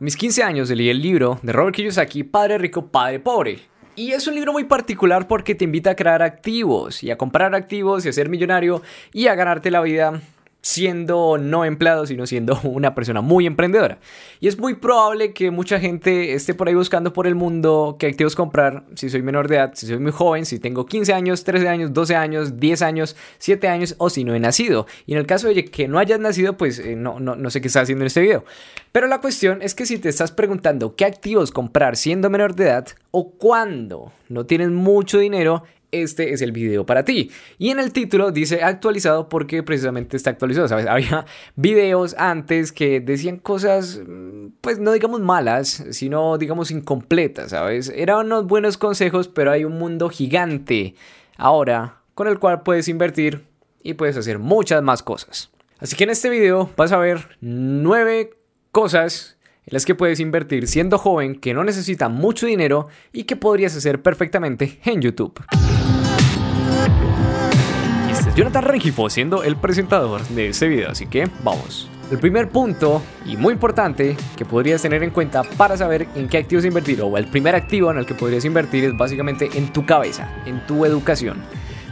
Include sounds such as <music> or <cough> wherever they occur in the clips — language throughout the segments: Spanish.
A mis 15 años leí el libro de Robert Kiyosaki, Padre Rico, Padre Pobre. Y es un libro muy particular porque te invita a crear activos y a comprar activos y a ser millonario y a ganarte la vida siendo no empleado, sino siendo <laughs> una persona muy emprendedora. Y es muy probable que mucha gente esté por ahí buscando por el mundo qué activos comprar si soy menor de edad, si soy muy joven, si tengo 15 años, 13 años, 12 años, 10 años, 7 años o si no he nacido. Y en el caso de que no hayas nacido, pues eh, no, no, no sé qué estás haciendo en este video. Pero la cuestión es que si te estás preguntando qué activos comprar siendo menor de edad o cuando no tienes mucho dinero, este es el video para ti. Y en el título dice actualizado porque precisamente está actualizado, ¿sabes? <laughs> Había videos antes que decían cosas, mm, pues no digamos malas, sino digamos incompletas, ¿sabes? Eran unos buenos consejos, pero hay un mundo gigante ahora con el cual puedes invertir y puedes hacer muchas más cosas. Así que en este video vas a ver nueve cosas en las que puedes invertir siendo joven, que no necesita mucho dinero y que podrías hacer perfectamente en YouTube. Jonathan Rengifo siendo el presentador de este video, así que vamos. El primer punto, y muy importante, que podrías tener en cuenta para saber en qué activos invertir, o el primer activo en el que podrías invertir es básicamente en tu cabeza, en tu educación.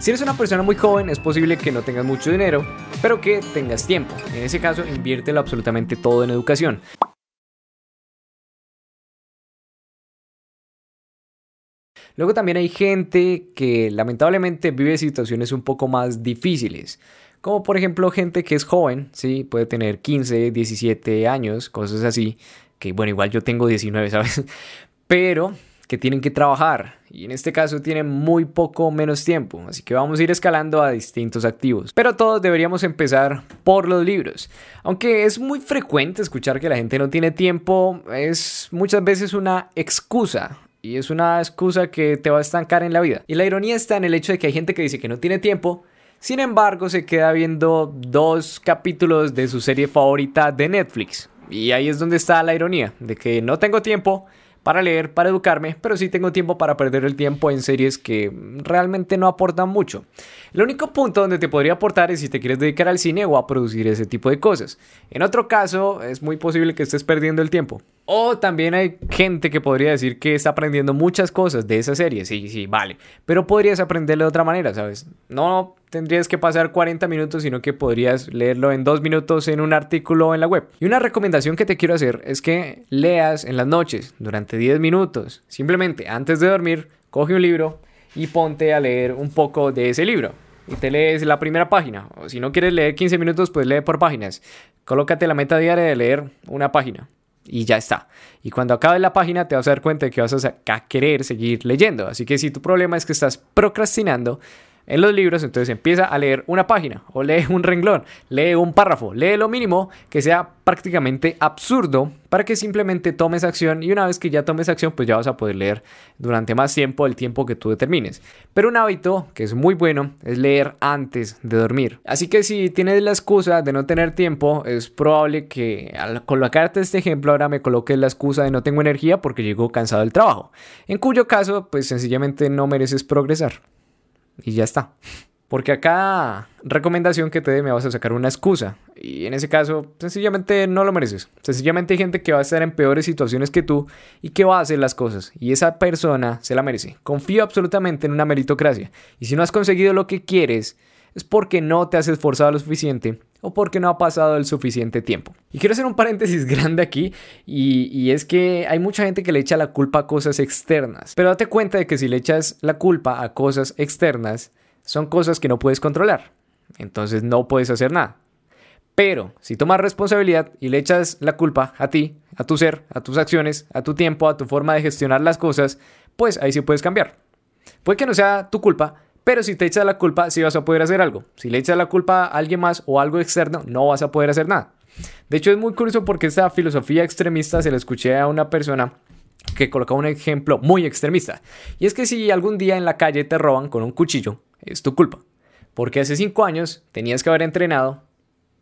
Si eres una persona muy joven, es posible que no tengas mucho dinero, pero que tengas tiempo. En ese caso, inviértelo absolutamente todo en educación. Luego también hay gente que lamentablemente vive situaciones un poco más difíciles. Como por ejemplo gente que es joven, ¿sí? Puede tener 15, 17 años, cosas así. Que bueno, igual yo tengo 19, <laughs> ¿sabes? Pero que tienen que trabajar y en este caso tienen muy poco menos tiempo, así que vamos a ir escalando a distintos activos. Pero todos deberíamos empezar por los libros. Aunque es muy frecuente escuchar que la gente no tiene tiempo, es muchas veces una excusa y es una excusa que te va a estancar en la vida. Y la ironía está en el hecho de que hay gente que dice que no tiene tiempo, sin embargo se queda viendo dos capítulos de su serie favorita de Netflix. Y ahí es donde está la ironía, de que no tengo tiempo para leer, para educarme, pero sí tengo tiempo para perder el tiempo en series que realmente no aportan mucho. El único punto donde te podría aportar es si te quieres dedicar al cine o a producir ese tipo de cosas. En otro caso, es muy posible que estés perdiendo el tiempo. O también hay gente que podría decir que está aprendiendo muchas cosas de esa serie. Sí, sí, vale. Pero podrías aprenderlo de otra manera, ¿sabes? No tendrías que pasar 40 minutos, sino que podrías leerlo en dos minutos en un artículo en la web. Y una recomendación que te quiero hacer es que leas en las noches durante 10 minutos. Simplemente antes de dormir, coge un libro y ponte a leer un poco de ese libro. Y te lees la primera página. O si no quieres leer 15 minutos, pues lee por páginas. Colócate la meta diaria de leer una página y ya está. Y cuando acabe la página te vas a dar cuenta de que vas a, querer seguir leyendo. Así que si tu problema es que estás procrastinando, en los libros, entonces empieza a leer una página o lee un renglón, lee un párrafo, lee lo mínimo que sea prácticamente absurdo para que simplemente tomes acción y una vez que ya tomes acción pues ya vas a poder leer durante más tiempo el tiempo que tú determines. Pero un hábito que es muy bueno es leer antes de dormir. Así que si tienes la excusa de no tener tiempo es probable que al colocarte este ejemplo ahora me coloques la excusa de no tengo energía porque llego cansado del trabajo. En cuyo caso pues sencillamente no mereces progresar y ya está. Porque a cada recomendación que te dé me vas a sacar una excusa. Y en ese caso, sencillamente no lo mereces. Sencillamente hay gente que va a estar en peores situaciones que tú y que va a hacer las cosas. Y esa persona se la merece. Confío absolutamente en una meritocracia. Y si no has conseguido lo que quieres, es porque no te has esforzado lo suficiente o porque no ha pasado el suficiente tiempo. Y quiero hacer un paréntesis <laughs> grande aquí y, es que hay mucha gente que le echa la culpa a cosas externas, pero date cuenta de que si le echas la culpa a cosas externas, son cosas que no puedes controlar, entonces no puedes hacer nada. Pero si tomas responsabilidad y le echas la culpa a ti, a tu ser, a tus acciones, a tu tiempo, a tu forma de gestionar las cosas, pues ahí sí puedes cambiar. Puede que no sea tu culpa, pero si te echas la culpa, sí vas a poder hacer algo. Si le echas la culpa a alguien más o algo externo, no vas a poder hacer nada. De hecho, es muy curioso porque esta filosofía extremista se la escuché a una persona que colocaba un ejemplo muy extremista. Y es que si algún día en la calle te roban con un cuchillo, es tu culpa. Porque hace cinco años tenías que haber entrenado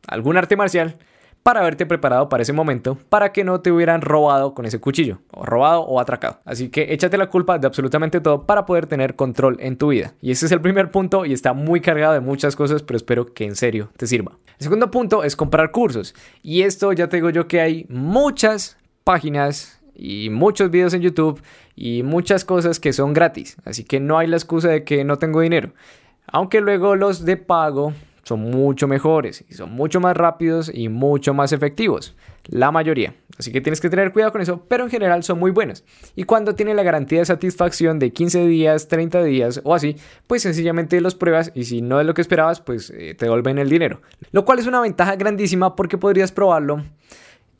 algún arte marcial para haberte preparado para ese momento, para que no te hubieran robado con ese cuchillo, o robado o atracado. Así que échate la culpa de absolutamente todo para poder tener control en tu vida. Y ese es el primer punto y está muy cargado de muchas cosas, pero espero que en serio te sirva. El segundo punto es comprar cursos. Y esto ya te digo yo que hay muchas páginas y muchos videos en YouTube y muchas cosas que son gratis. Así que no hay la excusa de que no tengo dinero. Aunque luego los de pago son mucho mejores y son mucho más rápidos y mucho más efectivos. La mayoría. Así que tienes que tener cuidado con eso, pero en general son muy buenos. Y cuando tiene la garantía de satisfacción de 15 días, 30 días o así, pues sencillamente los pruebas y si no es lo que esperabas, pues eh, te devuelven el dinero. Lo cual es una ventaja grandísima porque podrías probarlo.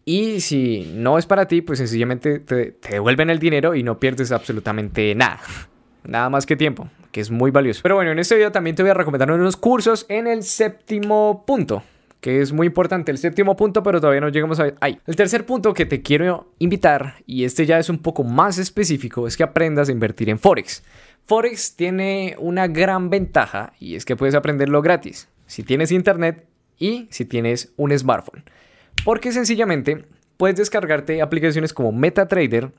Y si no es para ti, pues sencillamente te, te devuelven el dinero y no pierdes absolutamente nada. <laughs> Nada más que tiempo que es muy valioso. Pero bueno, en este video también te voy a recomendar unos cursos en el séptimo punto que es muy importante. El séptimo punto, pero todavía no llegamos a ahí. El tercer punto que te quiero invitar, y este ya es un poco más específico, es que aprendas a invertir en Forex. Forex tiene una gran ventaja y es que puedes aprenderlo gratis si tienes internet y si tienes un smartphone. Porque sencillamente puedes descargarte aplicaciones como MetaTrader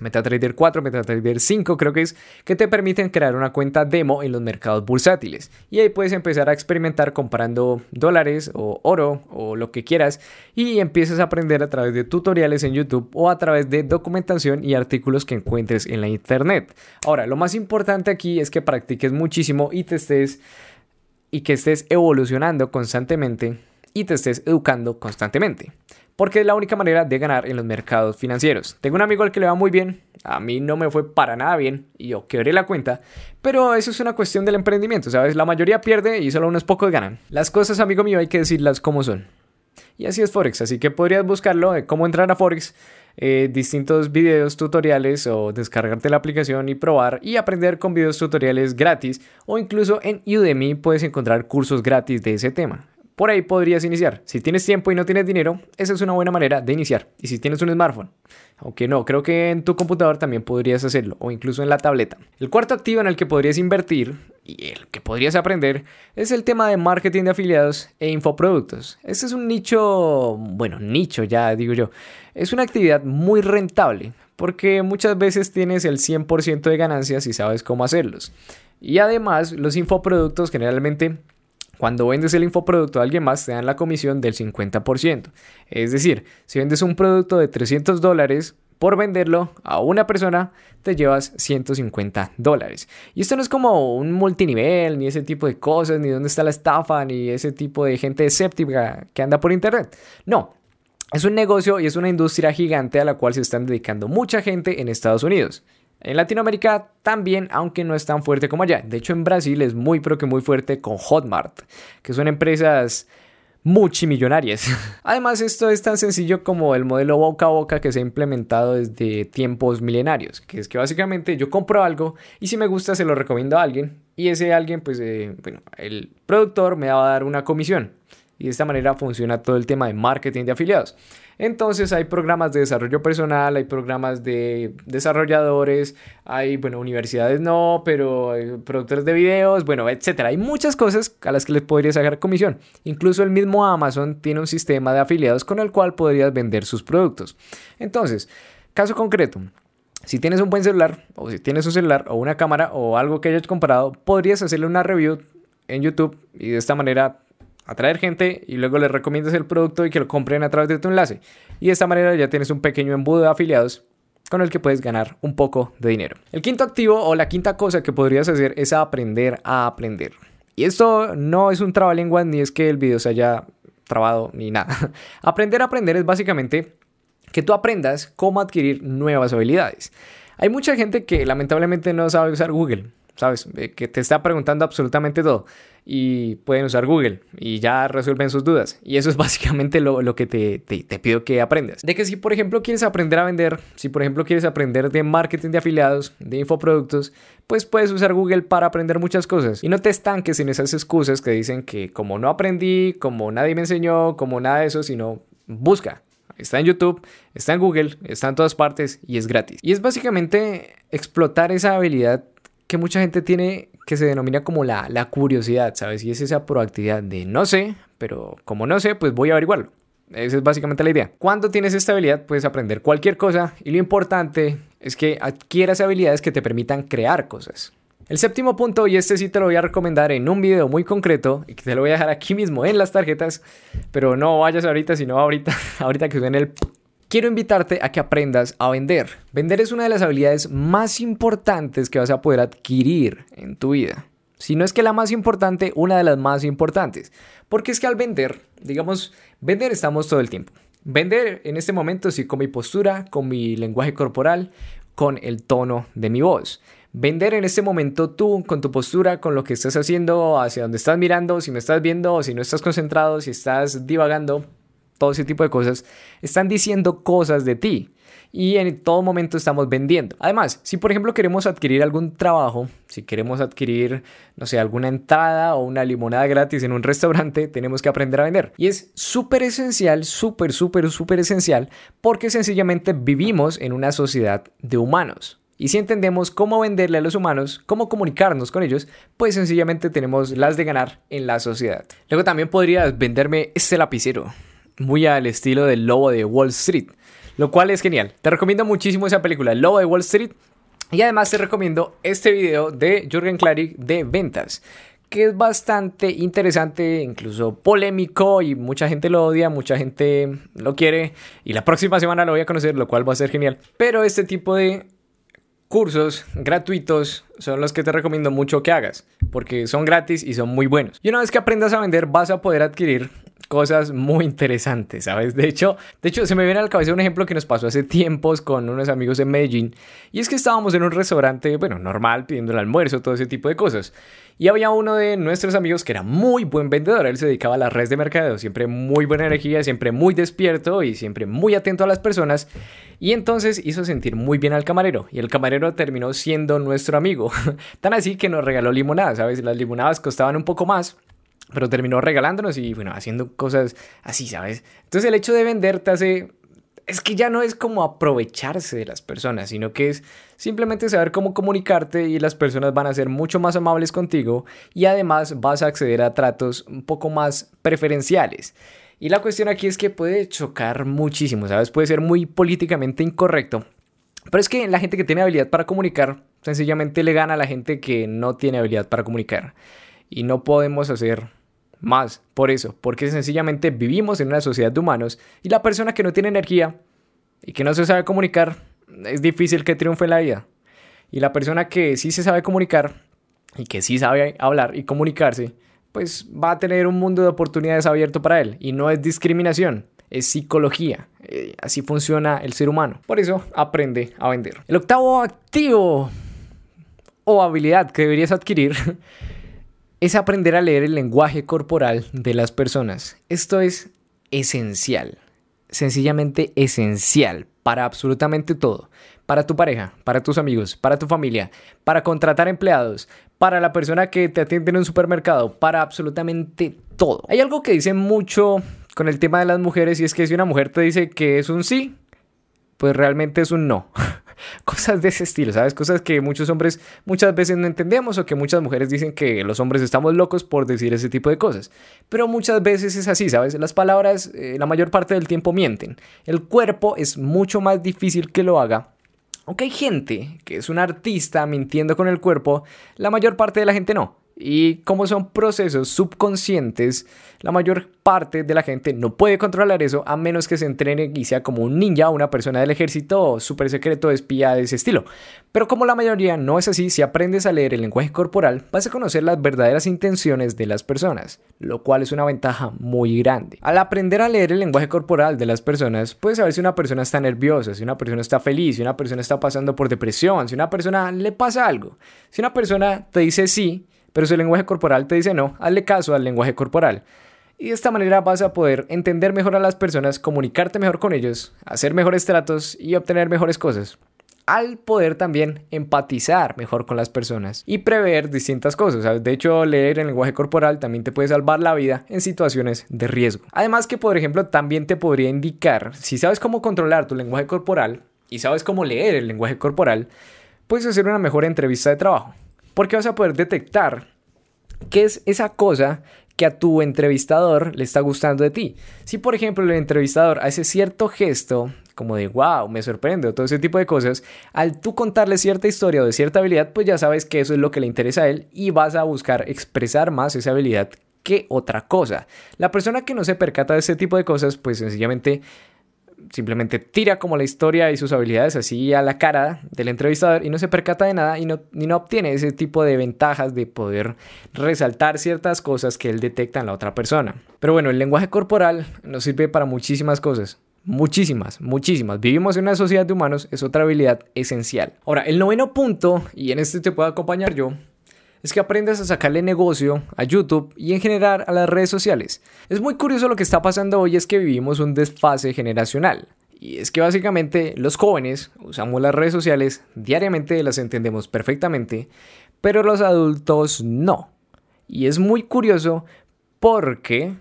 MetaTrader 4, MetaTrader 5 creo que es, que te permiten crear una cuenta demo en los mercados bursátiles. Y ahí puedes empezar a experimentar comprando dólares o oro o lo que quieras y empiezas a aprender a través de tutoriales en YouTube o a través de documentación y artículos que encuentres en la internet. Ahora, lo más importante aquí es que practiques muchísimo y te estés y que estés evolucionando constantemente y te estés educando constantemente porque es la única manera de ganar en los mercados financieros. Tengo un amigo al que le va muy bien, a mí no me fue para nada bien y yo quebré la cuenta, pero eso es una cuestión del emprendimiento, ¿sabes? La mayoría pierde y solo unos pocos ganan. Las cosas, amigo mío, hay que decirlas como son. Y así es Forex, así que podrías buscarlo de cómo entrar a Forex, eh, distintos videos tutoriales o descargarte la aplicación y probar y aprender con videos tutoriales gratis o incluso en Udemy puedes encontrar cursos gratis de ese tema. Por ahí podrías iniciar. Si tienes tiempo y no tienes dinero, esa es una buena manera de iniciar. Y si tienes un smartphone, aunque no, creo que en tu computador también podrías hacerlo, o incluso en la tableta. El cuarto activo en el que podrías invertir y el que podrías aprender es el tema de marketing de afiliados e infoproductos. Este es un nicho, bueno, nicho ya digo yo, es una actividad muy rentable porque muchas veces tienes el 100% de ganancias y sabes cómo hacerlos. Y además, los infoproductos generalmente cuando vendes el infoproducto a alguien más, te dan la comisión del 50%. Es decir, si vendes un producto de 300 dólares, por venderlo a una persona te llevas 150 dólares. Y esto no es como un multinivel, ni ese tipo de cosas, ni dónde está la estafa, ni ese tipo de gente escéptica que anda por internet. No, es un negocio y es una industria gigante a la cual se están dedicando mucha gente en Estados Unidos. En Latinoamérica también, aunque no es tan fuerte como allá. De hecho, en Brasil es muy, pero que muy fuerte con Hotmart, que son empresas multimillonarias. <laughs> Además, esto es tan sencillo como el modelo boca a boca que se ha implementado desde tiempos milenarios, que es que básicamente yo compro algo y si me gusta se lo recomiendo a alguien y ese alguien, pues, eh, bueno, el productor me va a dar una comisión. Y de esta manera funciona todo el tema de marketing de afiliados. Entonces hay programas de desarrollo personal, hay programas de desarrolladores, hay, bueno, universidades no, pero productores de videos, bueno, etcétera. Hay muchas cosas a las que les podrías sacar comisión. Incluso el mismo Amazon tiene un sistema de afiliados con el cual podrías vender sus productos. Entonces, caso concreto. Si tienes un buen celular, o si tienes un celular, o una cámara, o algo que hayas comprado, podrías hacerle una review en YouTube y de esta manera atraer gente y luego les recomiendas el producto y que lo compren a través de tu enlace. Y de esta manera ya tienes un pequeño embudo de afiliados con el que puedes ganar un poco de dinero. El quinto activo o la quinta cosa que podrías hacer es aprender a aprender. Y esto no es un trabalengua ni es que el video se haya trabado ni nada. <laughs> aprender a aprender es básicamente que tú aprendas cómo adquirir nuevas habilidades. Hay mucha gente que lamentablemente no sabe usar Google. ¿Sabes? Que te está preguntando absolutamente todo y pueden usar Google y ya resuelven sus dudas. Y eso es <laughs> básicamente lo, que te, te, pido que aprendas. De que si, por ejemplo, quieres aprender a vender, si, por ejemplo, quieres aprender de marketing de afiliados, de infoproductos, pues puedes usar Google para aprender muchas cosas. Y no te estanques en esas excusas que dicen que como no aprendí, como nadie me enseñó, como nada de eso, sino busca. Está en YouTube, está en Google, está en todas partes y es gratis. Y es básicamente explotar esa habilidad que mucha gente tiene que se denomina como la, la curiosidad, ¿sabes? Y es esa proactividad de no sé, pero como no sé, pues voy a averiguarlo. Esa es básicamente la idea. Cuando tienes esta habilidad, puedes aprender cualquier cosa y lo importante es que adquieras habilidades que te permitan crear cosas. El séptimo punto, y este sí te lo voy a recomendar en un video muy concreto, y que te lo voy a dejar aquí mismo en las tarjetas, pero no vayas ahorita, sino ahorita, <laughs> ahorita que suene el quiero invitarte a que aprendas a vender. Vender es una de las habilidades más importantes que vas a poder adquirir en tu vida. Si no es que la más importante, una de las más importantes. Porque es que al vender, digamos, vender estamos todo el tiempo. Vender en este momento sí con mi postura, con mi lenguaje corporal, con el tono de mi voz. Vender en este momento tú, con tu postura, con lo que estás haciendo, hacia donde estás mirando, si me estás viendo si no estás concentrado, si estás divagando, todo ese tipo de cosas, están diciendo cosas de ti y en todo momento estamos vendiendo. Además, si por ejemplo queremos adquirir algún trabajo, si queremos adquirir, no sé, alguna entrada o una limonada gratis en un restaurante, <laughs> tenemos que aprender a vender. Y es súper esencial, súper, súper, súper esencial, porque sencillamente vivimos en una sociedad de humanos. Y si entendemos cómo venderle a los humanos, cómo comunicarnos con ellos, pues sencillamente tenemos las de ganar en la sociedad. Luego también podrías venderme este lapicero, muy al estilo del lobo de Wall Street lo cual es genial. Te recomiendo muchísimo esa película, El Lobo de Wall Street. Y además te recomiendo este video de Jürgen Klarik de ventas, que es bastante interesante, incluso polémico y mucha gente lo odia, mucha gente lo quiere y la próxima semana lo voy a conocer, lo cual va a ser genial. Pero este tipo de cursos gratuitos son los que te recomiendo mucho que hagas, porque son gratis y son muy buenos. Y una vez que aprendas a vender vas a poder adquirir cosas muy interesantes, ¿sabes? De hecho, de hecho, se me viene a la cabeza un ejemplo que nos pasó hace tiempos con unos amigos en Medellín. Y es que estábamos en un restaurante, bueno, normal, pidiendo el almuerzo, todo ese tipo de cosas. Y había uno de nuestros amigos que era muy buen vendedor. Él se dedicaba a las redes de mercadeo, siempre muy buena energía, siempre muy despierto y siempre muy atento a las personas. Y entonces hizo sentir muy bien al camarero. Y el camarero terminó siendo nuestro amigo. <laughs> Tan así que nos regaló limonadas, ¿sabes? Las limonadas costaban un poco más pero terminó regalándonos y bueno, haciendo cosas así, ¿sabes? Entonces el hecho de vender te hace... Es que ya no es como aprovecharse de las personas, sino que es simplemente saber cómo comunicarte y las personas van a ser mucho más amables contigo y además vas a acceder a tratos un poco más preferenciales. Y la cuestión aquí es que puede chocar muchísimo, ¿sabes? Puede ser muy políticamente incorrecto. Pero es que la gente que tiene habilidad para comunicar sencillamente le gana a la gente que no tiene habilidad para comunicar. Y no podemos hacer más por eso, porque sencillamente vivimos en una sociedad de humanos y la persona que no tiene energía y que no se sabe comunicar, es difícil que triunfe en la vida. Y la persona que sí se sabe comunicar y que sí sabe hablar y comunicarse, pues va a tener un mundo de oportunidades abierto para él. Y no es discriminación, es psicología. Eh, así funciona el ser humano. Por eso aprende a vender. El octavo activo o habilidad que deberías adquirir <laughs> es aprender a leer el lenguaje corporal de las personas. Esto es esencial, sencillamente esencial para absolutamente todo. Para tu pareja, para tus amigos, para tu familia, para contratar empleados, para la persona que te atiende en un supermercado, para absolutamente todo. Hay algo que dice mucho con el tema de las mujeres y es que si una mujer te dice que es un sí, pues realmente es un no. <laughs> cosas de ese estilo, ¿sabes? Cosas que muchos hombres muchas veces no entendemos o que muchas mujeres dicen que los hombres estamos locos por decir ese tipo de cosas. Pero muchas veces es así, ¿sabes? Las palabras eh, la mayor parte del tiempo mienten. El cuerpo es mucho más difícil que lo haga. Aunque hay gente que es un artista mintiendo con el cuerpo, la mayor parte de la gente no. Y como son procesos subconscientes, la mayor parte de la gente no puede controlar eso a menos que se entrene y sea como un ninja, una persona del ejército o súper secreto, espía de ese estilo. Pero como la mayoría no es así, si aprendes a leer el lenguaje corporal, vas a conocer las verdaderas intenciones de las personas, lo cual es una ventaja muy grande. Al aprender a leer el lenguaje corporal de las personas, puedes saber si una persona está nerviosa, si una persona está feliz, si una persona está pasando por depresión, si una persona le pasa algo. Si una persona te dice sí, pero si el lenguaje corporal te dice no, hazle caso al lenguaje corporal. Y de esta manera vas a poder entender mejor a las personas, comunicarte mejor con ellos, hacer mejores tratos y obtener mejores cosas. Al poder también empatizar mejor con las personas y prever distintas cosas. De hecho, leer el lenguaje corporal también te puede salvar la vida en situaciones de riesgo. Además que, por ejemplo, también te podría indicar, si sabes cómo controlar tu lenguaje corporal y sabes cómo leer el lenguaje corporal, puedes hacer una mejor entrevista de trabajo porque vas a poder detectar qué es esa cosa que a tu entrevistador le está gustando de ti. Si por ejemplo el entrevistador hace cierto gesto como de wow, me sorprende o todo ese tipo de cosas, al tú contarle cierta historia o de cierta habilidad, pues ya sabes que eso es lo que le interesa a él y vas a buscar expresar más esa habilidad que otra cosa. La persona que no se percata de ese tipo de cosas, pues sencillamente simplemente tira como la historia y sus habilidades así a la cara del entrevistador y no se percata de nada y no, no obtiene ese tipo de ventajas de poder resaltar ciertas cosas que él detecta en la otra persona. Pero bueno, el lenguaje corporal nos sirve para muchísimas cosas. Muchísimas, muchísimas. Vivimos en una sociedad de humanos, es otra habilidad esencial. Ahora, el noveno punto, y en este te puedo acompañar yo, es que aprendas a sacarle negocio a YouTube y en general a las redes sociales. Es muy curioso lo que está pasando hoy, es que vivimos un desfase generacional. Y es que básicamente los jóvenes usamos las redes sociales diariamente, las entendemos perfectamente, pero los adultos no. Y es muy curioso porque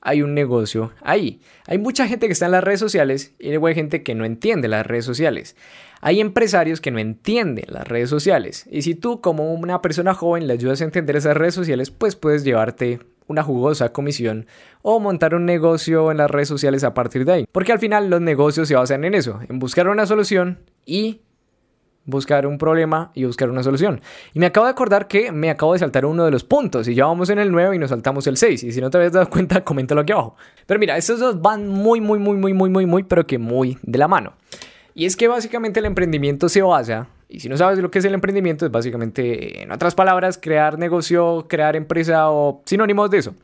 hay un negocio ahí. Hay mucha gente que está en las redes sociales y hay gente que no entiende las redes sociales. Hay empresarios que no entienden las redes sociales y si tú como una persona joven le ayudas a entender esas redes sociales, pues puedes llevarte una jugosa comisión o montar un negocio en las redes sociales a partir de ahí. Porque al final los negocios se basan en eso, en buscar una solución y buscar un problema y buscar una solución. Y me acabo de acordar que me acabo de saltar uno de los puntos y ya vamos en el 9 y nos saltamos el 6. Y si no te habías dado cuenta, coméntalo aquí abajo. Pero mira, estos dos van muy, muy, muy, muy, muy, muy, muy, pero que muy de la mano. Y es que básicamente el emprendimiento se basa, y si no sabes lo que es el emprendimiento, es básicamente, en otras palabras, crear negocio, crear empresa o sinónimos de eso.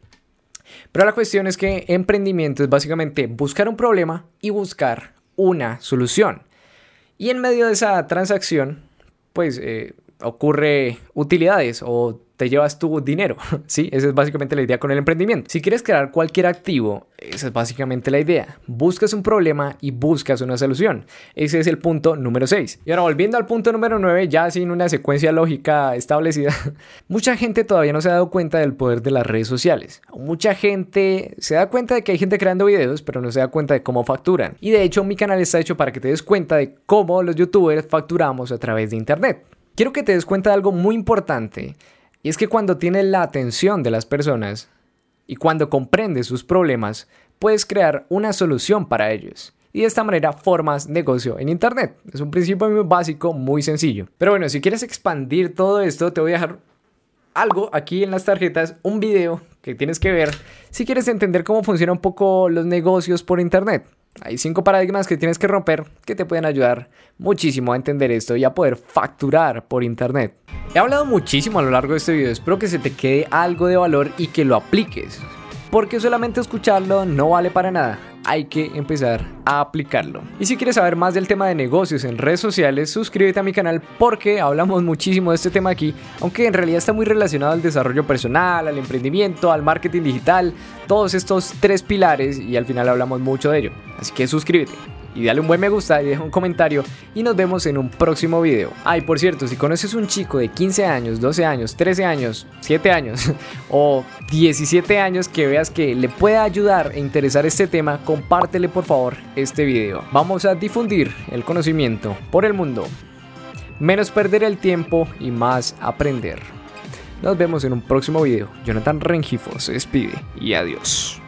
Pero la cuestión es que emprendimiento es básicamente buscar un problema y buscar una solución. Y en medio de esa transacción, pues eh, ocurre utilidades o te llevas tu dinero, <laughs> ¿sí? Esa es básicamente la idea con el emprendimiento. Si quieres crear cualquier activo, esa es básicamente la idea. Buscas un problema y buscas una solución. Ese es el punto número 6. Y ahora volviendo al punto número 9, ya sin una secuencia lógica establecida, <laughs> mucha gente todavía no se ha dado cuenta del poder de las redes sociales. Mucha gente se da cuenta de que hay gente creando videos, pero no se da cuenta de cómo facturan. Y de hecho mi canal está hecho para que te des cuenta de cómo los youtubers facturamos a través de internet. Quiero que te des cuenta de algo muy importante y es que cuando tienes la atención de las personas y cuando comprendes sus problemas, puedes crear una solución para ellos. Y de esta manera formas negocio en Internet. Es un principio muy básico, muy sencillo. Pero bueno, si quieres expandir todo esto, te voy a dejar algo aquí en las tarjetas, un video que tienes que ver si quieres entender cómo funcionan un poco los negocios por Internet. Hay cinco paradigmas que tienes que romper que te pueden ayudar muchísimo a entender esto y a poder facturar por internet. He hablado muchísimo a lo largo de este video, espero que se te quede algo de valor y que lo apliques. Porque solamente escucharlo no vale para nada hay que empezar a aplicarlo. Y si quieres saber más del tema de negocios en redes sociales, suscríbete a mi canal porque hablamos muchísimo de este tema aquí, aunque en realidad está muy relacionado al desarrollo personal, al emprendimiento, al marketing digital, todos estos tres pilares y al final hablamos mucho de ello. Así que suscríbete y dale un buen me gusta y deja un comentario y nos vemos en un próximo video. Ay, por cierto, si conoces un chico de 15 años, 12 años, 13 años, 7 años <laughs> o 17 años que veas que le pueda ayudar e interesar este tema, compártele por favor este video. Vamos a difundir el conocimiento por el mundo. Menos perder el tiempo y más aprender. Nos vemos en un próximo video. Jonathan Rengifo se despide y adiós.